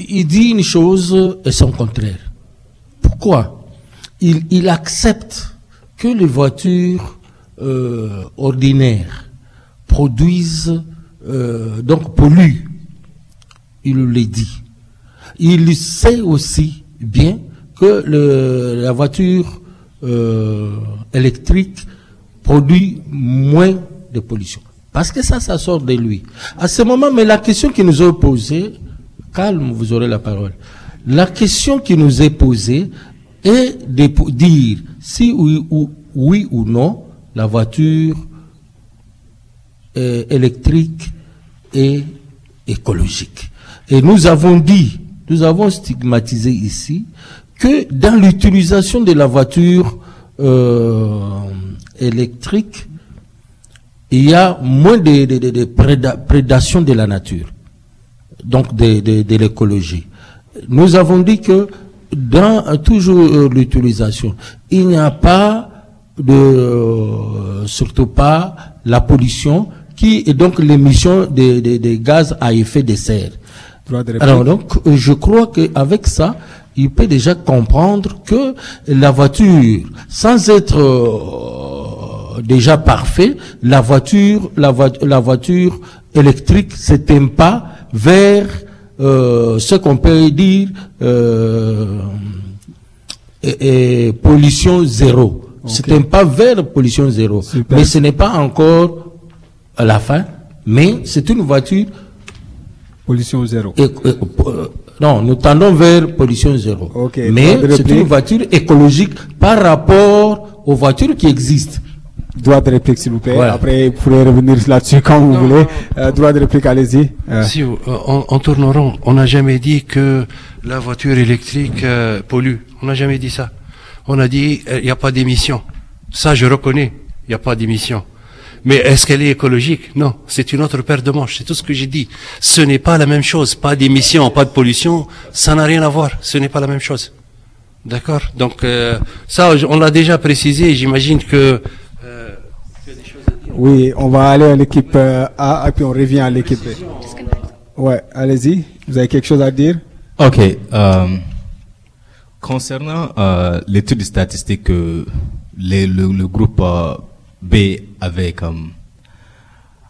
il dit une chose et son contraire. Pourquoi? Il, accepte que les voitures euh, ordinaires produisent euh, donc polluent. Il le dit. Il sait aussi bien que la voiture euh, électrique produit moins de pollution. Parce que ça, ça sort de lui. À ce moment, mais la question qui nous est posée, calme, vous aurez la parole. La question qui nous est posée est de dire si oui ou, non la voiture électrique est écologique. Et nous avons dit, nous avons stigmatisé ici que dans l'utilisation de la voiture euh, électrique, il y a moins de, de, de- de préda- prédation de la nature, donc de, de, de l'écologie. Nous avons dit que dans toujours euh, l'utilisation, il n'y a pas de, euh, surtout pas la pollution qui est donc l'émission des des- des gaz à effet de serre. De. Alors donc, euh, je crois qu'avec ça, il peut déjà comprendre que la voiture, sans être euh, déjà parfait, la voiture, la, voi- la voiture électrique s'éteint pas vers euh, ce qu'on peut dire euh, et, et pollution zéro. S'éteint pas vers pollution zéro. Super. Mais ce n'est pas encore à la fin, mais c'est une voiture Pollution zéro. et- euh, non, nous tendons vers pollution zéro. Mais c'est une voiture écologique par rapport aux voitures qui existent. Droit de réplique, s'il vous plaît. Voilà. Après, vous pourrez revenir là-dessus quand vous voulez. Euh, droit de réplique, allez-y. Euh, Si, euh, en, en tourne rond, on n'a jamais dit que la voiture électrique euh, pollue. On n'a jamais dit ça. On a dit il n'y a pas d'émission. Ça, je reconnais, il n'y a pas d'émission. Mais est-ce qu'elle est écologique? Non, c'est une autre paire de manches. C'est tout ce que j'ai dit. Ce n'est pas la même chose. Pas d'émission, pas de pollution, ça n'a rien à voir. Ce n'est pas la même chose. D'accord? Donc euh, ça, on l'a déjà précisé. J'imagine que euh, oui, on va aller à l'équipe euh, A et puis on revient à l'équipe B. Ouais, allez-y. Vous avez quelque chose à dire? Ok. euh, concernant euh, l'étude statistique que le, groupe B avait comme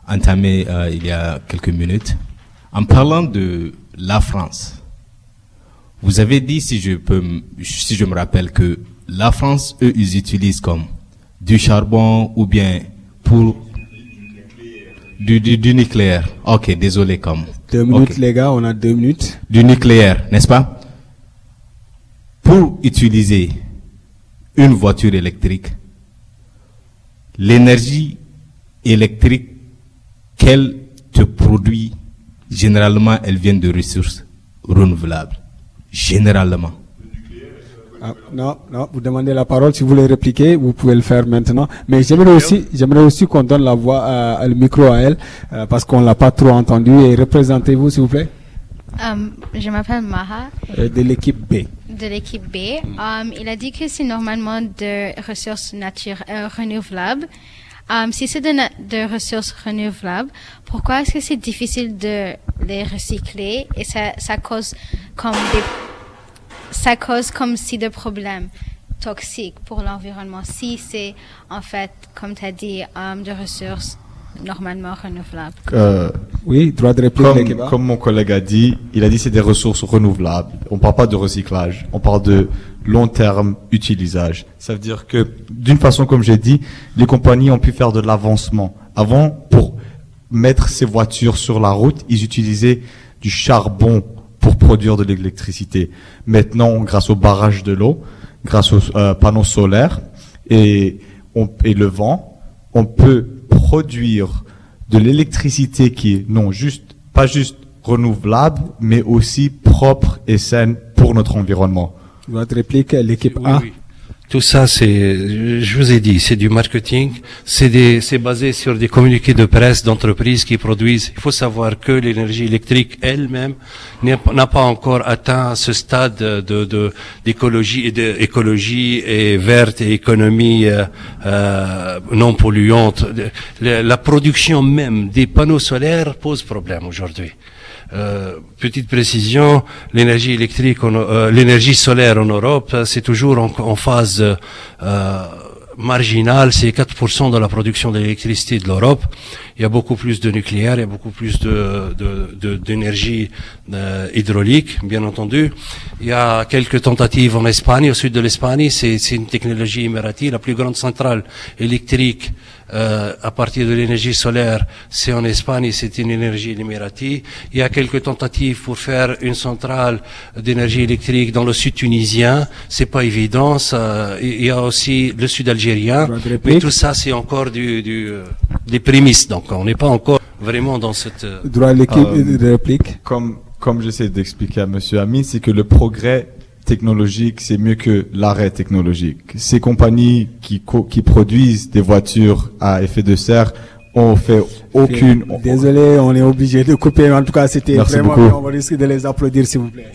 entamé il y a quelques minutes. En parlant de la France, vous avez dit, si je peux, si je me rappelle, que la France, eux, ils utilisent comme du charbon ou bien pour du, du, nucléaire. Ok, désolé comme. Deux minutes, les gars, on a deux minutes. Du nucléaire, n'est-ce pas? Pour utiliser une voiture électrique, l'énergie électrique qu'elle te produit, généralement, elle vient de ressources renouvelables. Généralement. Ah, non, non, vous demandez la parole. Si vous voulez répliquer, vous pouvez le faire maintenant. Mais j'aimerais aussi, j'aimerais aussi qu'on donne la voix, à, le micro à elle, euh, parce qu'on l'a pas trop entendu. Et représentez-vous, s'il vous plaît. Um, je m'appelle Maha. Euh, de l'équipe B. De l'équipe B. Um, il a dit que c'est normalement de ressources naturelles euh, renouvelables. Um, si c'est de, de, ressources renouvelables, pourquoi est-ce que c'est difficile de les recycler? Et ça, ça cause comme des ça cause comme si de problèmes toxiques pour l'environnement si c'est en fait, comme tu as dit, um, de ressources normalement renouvelables. Euh, oui, droit de réplique. Comme, comme, mon collègue a dit, il a dit c'est des ressources renouvelables. On parle pas de recyclage, on parle de long terme utilisage. Ça veut dire que d'une façon comme j'ai dit, les compagnies ont pu faire de l'avancement. Avant, pour mettre ces voitures sur la route, ils utilisaient du charbon pour produire de l'électricité. Maintenant, grâce au barrage de l'eau, grâce aux euh, panneaux solaires et, on, et le vent, on peut produire de l'électricité qui est non juste, pas juste renouvelable, mais aussi propre et saine pour notre environnement. Votre réplique, l'équipe A. Tout ça, c'est, je vous ai dit, c'est du marketing. C'est basé sur des communiqués de presse d'entreprises qui produisent. Il faut savoir que l'énergie électrique elle-même n'a pas encore atteint ce stade de, d'écologie et et verte et économie euh, euh, non polluante. La production même des panneaux solaires pose problème aujourd'hui. Euh, petite précision, l'énergie électrique, euh, l'énergie solaire en Europe, c'est toujours en, phase euh, marginale, c'est 4% de la production d'électricité de l'Europe. Il y a beaucoup plus de nucléaire, il y a beaucoup plus d'énergie hydraulique, bien entendu. Il y a quelques tentatives en Espagne, au sud de l'Espagne, c'est, une technologie émirati, la plus grande centrale électrique euh, à partir de l'énergie solaire, c'est en Espagne, c'est une énergie émiratie. Il y a quelques tentatives pour faire une centrale d'énergie électrique dans le sud tunisien. C'est pas évident. Ça, il y a aussi le sud algérien. Mais tout ça, c'est encore du, du, euh, des prémices. Donc, on n'est pas encore vraiment dans cette. Euh, Droit de réplique. Comme comme j'essaie d'expliquer à Monsieur Ami, c'est que le progrès technologique, c'est mieux que l'arrêt technologique. Ces compagnies qui, qui produisent des voitures à effet de serre ont fait aucune. Désolé, on est obligé de couper. En tout cas, c'était vraiment. Beaucoup. On va risquer de les applaudir, s'il vous plaît.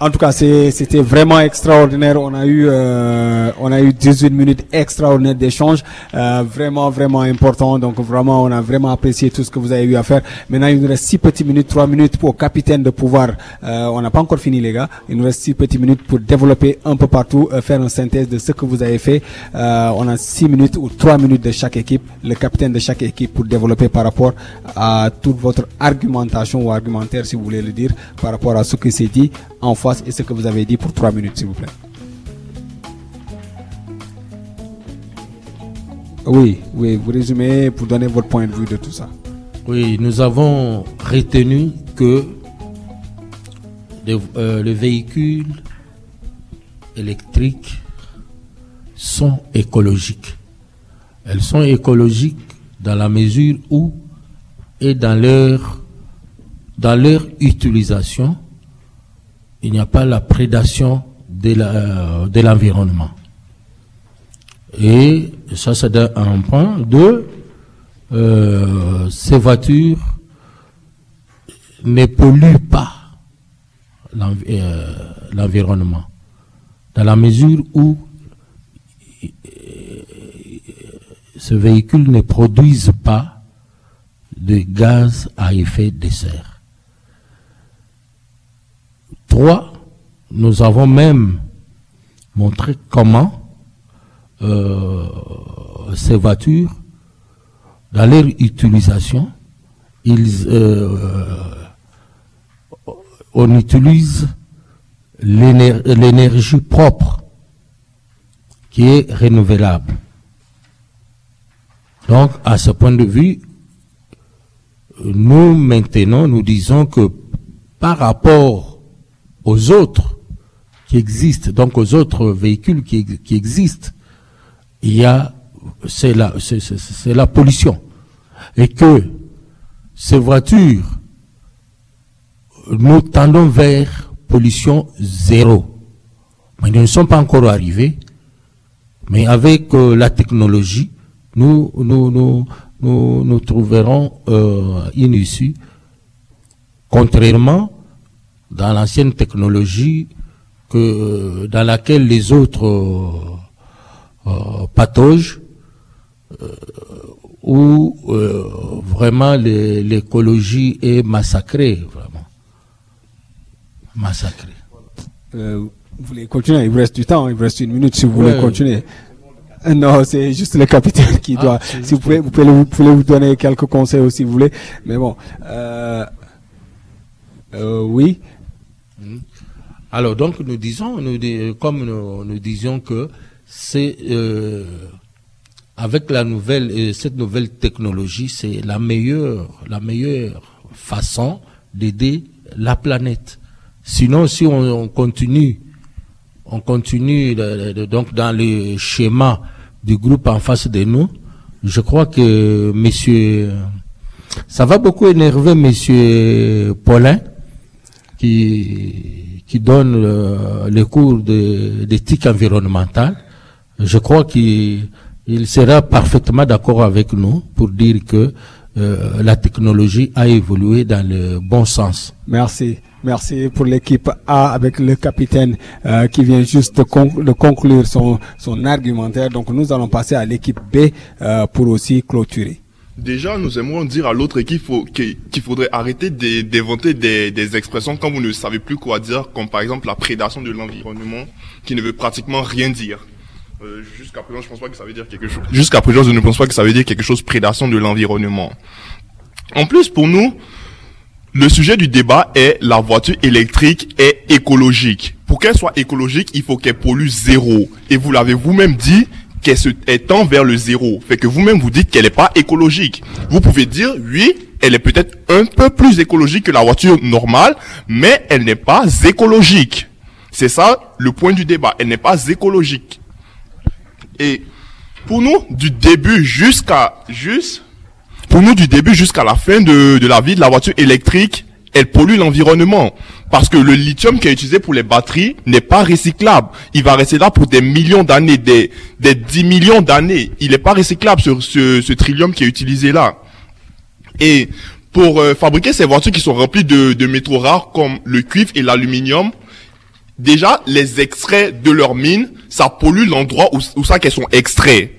En tout cas, c'était vraiment extraordinaire. On a eu, euh, on a eu 18 minutes extraordinaires d'échange, euh, vraiment, vraiment important. Donc vraiment, on a vraiment apprécié tout ce que vous avez eu à faire. Maintenant, il nous reste six petites minutes, trois minutes pour capitaine de pouvoir. Euh, on n'a pas encore fini, les gars. Il nous reste six petites minutes pour développer un peu partout, euh, faire une synthèse de ce que vous avez fait. Euh, on a six minutes ou trois minutes de chaque équipe, le capitaine de chaque équipe pour développer par rapport à toute votre argumentation ou argumentaire, si vous voulez le dire, par rapport à ce qui s'est dit en face et ce que vous avez dit pour trois minutes, s'il vous plaît. Oui, oui, vous résumez pour donner votre point de vue de tout ça. Oui, nous avons retenu que euh, les véhicules électriques sont écologiques. Elles sont écologiques dans la mesure où et dans leur, dans leur utilisation, il n'y a pas la prédation de euh, l'environnement. Et ça, c'est un point. Deux, euh, ces voitures ne polluent pas euh, l'environnement, dans la mesure où ce véhicule ne produisent pas de gaz à effet de serre Nous avons même montré comment euh, ces voitures, dans leur utilisation, ils, euh, on utilise l'énergie propre qui est renouvelable. Donc, à ce point de vue, nous maintenant, nous disons que par rapport aux autres qui existent, donc aux autres véhicules qui, existent, il y a, c'est la, c'est la pollution. Et que ces voitures, nous tendons vers pollution zéro. Mais nous ne sommes pas encore arrivés. Mais avec euh, la technologie, nous, nous, nous, nous, nous trouverons euh, une issue. Contrairement dans l'ancienne technologie que, euh, dans laquelle les autres euh, euh patauges, où vraiment l'écologie est massacrée, vraiment. Massacrée. vous voulez continuer? Il vous reste du temps, il vous reste une minute si vous voulez continuer. Non, c'est juste le capitaine qui ah, doit. Si vous pouvez, vous pouvez, vous pouvez vous donner quelques conseils aussi, si vous voulez. Mais bon, euh, euh, oui. Alors donc nous disons, nous, comme nous, disions que c'est euh, avec la nouvelle, euh, cette nouvelle technologie, c'est la meilleure, la meilleure façon d'aider la planète. Sinon, si on continue on continue donc dans le schéma du groupe en face de nous. Je crois que monsieur, ça va beaucoup énerver monsieur Paulin qui, qui donne le, cours d'éthique environnementale. Je crois qu'il sera parfaitement d'accord avec nous pour dire que euh, la technologie a évolué dans le bon sens. Merci. Merci pour l'équipe A avec le capitaine euh, qui vient juste de, conclure son, son argumentaire. Donc nous allons passer à l'équipe B euh, pour aussi clôturer. Déjà, nous aimerions dire à l'autre équipe qu'il faudrait arrêter d'inventer des, des, expressions quand vous ne savez plus quoi dire, comme par exemple la prédation de l'environnement, qui ne veut pratiquement rien dire. Euh, Jusqu'à présent, je pense pas que ça veut dire quelque chose. Jusqu'à présent, je ne pense pas que ça veut dire quelque chose prédation de l'environnement. En plus, pour nous, le sujet du débat est la voiture électrique est écologique. Pour qu'elle soit écologique, il faut qu'elle pollue zéro. Et vous l'avez vous-même dit qu'elle se tend vers le zéro. Fait que vous-même vous dites qu'elle n'est pas écologique. Vous pouvez dire oui, elle est peut-être un peu plus écologique que la voiture normale, mais elle n'est pas écologique. C'est ça le point du débat. Elle n'est pas écologique. Et pour nous, du début jusqu'à juste pour nous, du début jusqu'à la fin de, de la vie de la voiture électrique, elle pollue l'environnement. Parce que le lithium qui est utilisé pour les batteries n'est pas recyclable. Il va rester là pour des millions d'années, des, des 10 millions d'années. Il n'est pas recyclable, ce, ce, ce trillium qui est utilisé là. Et pour euh, fabriquer ces voitures qui sont remplies de, de métaux rares comme le cuivre et l'aluminium, déjà, les extraits de leurs mines, ça pollue l'endroit où, où ça qu'elles sont extraits.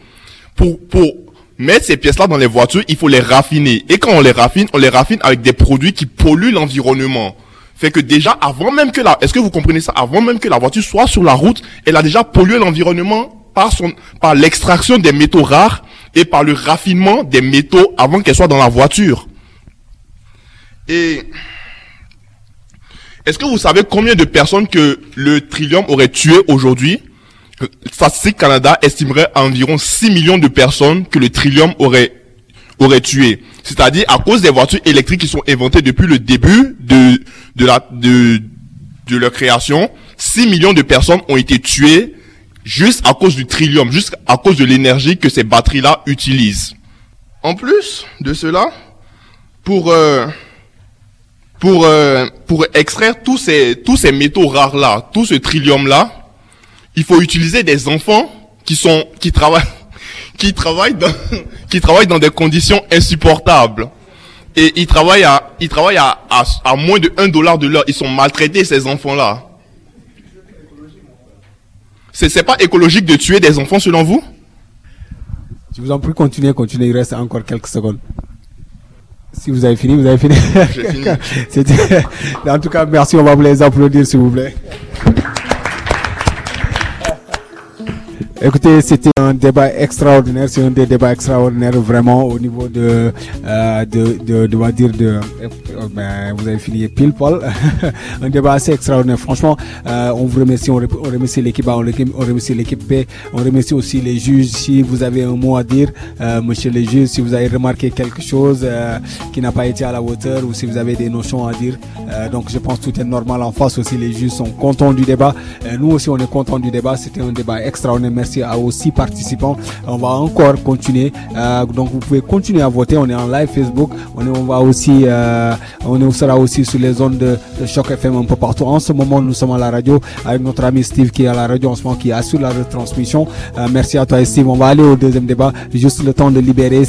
Pour, pour mettre ces pièces-là dans les voitures, il faut les raffiner. Et quand on les raffine, on les raffine avec des produits qui polluent l'environnement. Fait que déjà, avant même que la, est-ce que vous comprenez ça? Avant même que la voiture soit sur la route, elle a déjà pollué l'environnement par son, par l'extraction des métaux rares et par le raffinement des métaux avant qu'elle soit dans la voiture. Et, est-ce que vous savez combien de personnes que le trillium aurait tué aujourd'hui? Statistique Canada estimerait environ 6 millions de personnes que le trillium aurait aurait tué. C'est-à-dire à cause des voitures électriques qui sont inventées depuis le début de de la de de leur création, 6 millions de personnes ont été tuées juste à cause du trillium, juste à cause de l'énergie que ces batteries-là utilisent. En plus de cela, pour euh, pour euh, pour extraire tous ces tous ces métaux rares là, tout ce trillium là, il faut utiliser des enfants qui sont qui travaillent qui travaillent dans qui travaillent dans des conditions insupportables et ils travaillent à ils travaillent à, à, moins de 1 dollar de l'heure ils sont maltraités ces enfants là c'est c'est pas écologique de tuer des enfants selon vous? Je vous en prie continuez continuez il reste encore quelques secondes Si vous avez fini, vous avez fini. Fini. En tout cas, merci. On va vous les applaudir, s'il vous plaît. Écoutez, c'était un débat extraordinaire, c'est un des débats extraordinaires vraiment au niveau de, euh, de, de, de, dire de, euh, ben, vous avez fini pile poil, un débat assez extraordinaire. Franchement, euh, on vous remercie, on, remercie l'équipe A, on, remercie- l'équipe on remercie aussi les juges. Si vous avez un mot à dire, monsieur le juge, si vous avez remarqué quelque chose qui n'a pas été à la hauteur ou si vous avez des notions à dire, donc je pense que tout est normal en face aussi. Les juges sont contents du débat. Nous aussi, on est contents du débat. C'était un débat extraordinaire. Merci à aux six On va encore continuer. Euh, donc vous pouvez continuer à voter. On est en live Facebook. On, va aussi, euh, on sera aussi sur les zones de, Choc FM un peu partout. En ce moment, nous sommes à la radio avec notre ami Steve qui est à la radio en ce moment, qui assure la retransmission. Euh, merci à toi Steve. On va aller au deuxième débat. Juste le temps de libérer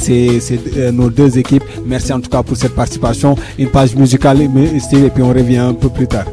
nos deux équipes. Merci en tout cas pour cette participation. Une page musicale, Steve, et puis on revient un peu plus tard.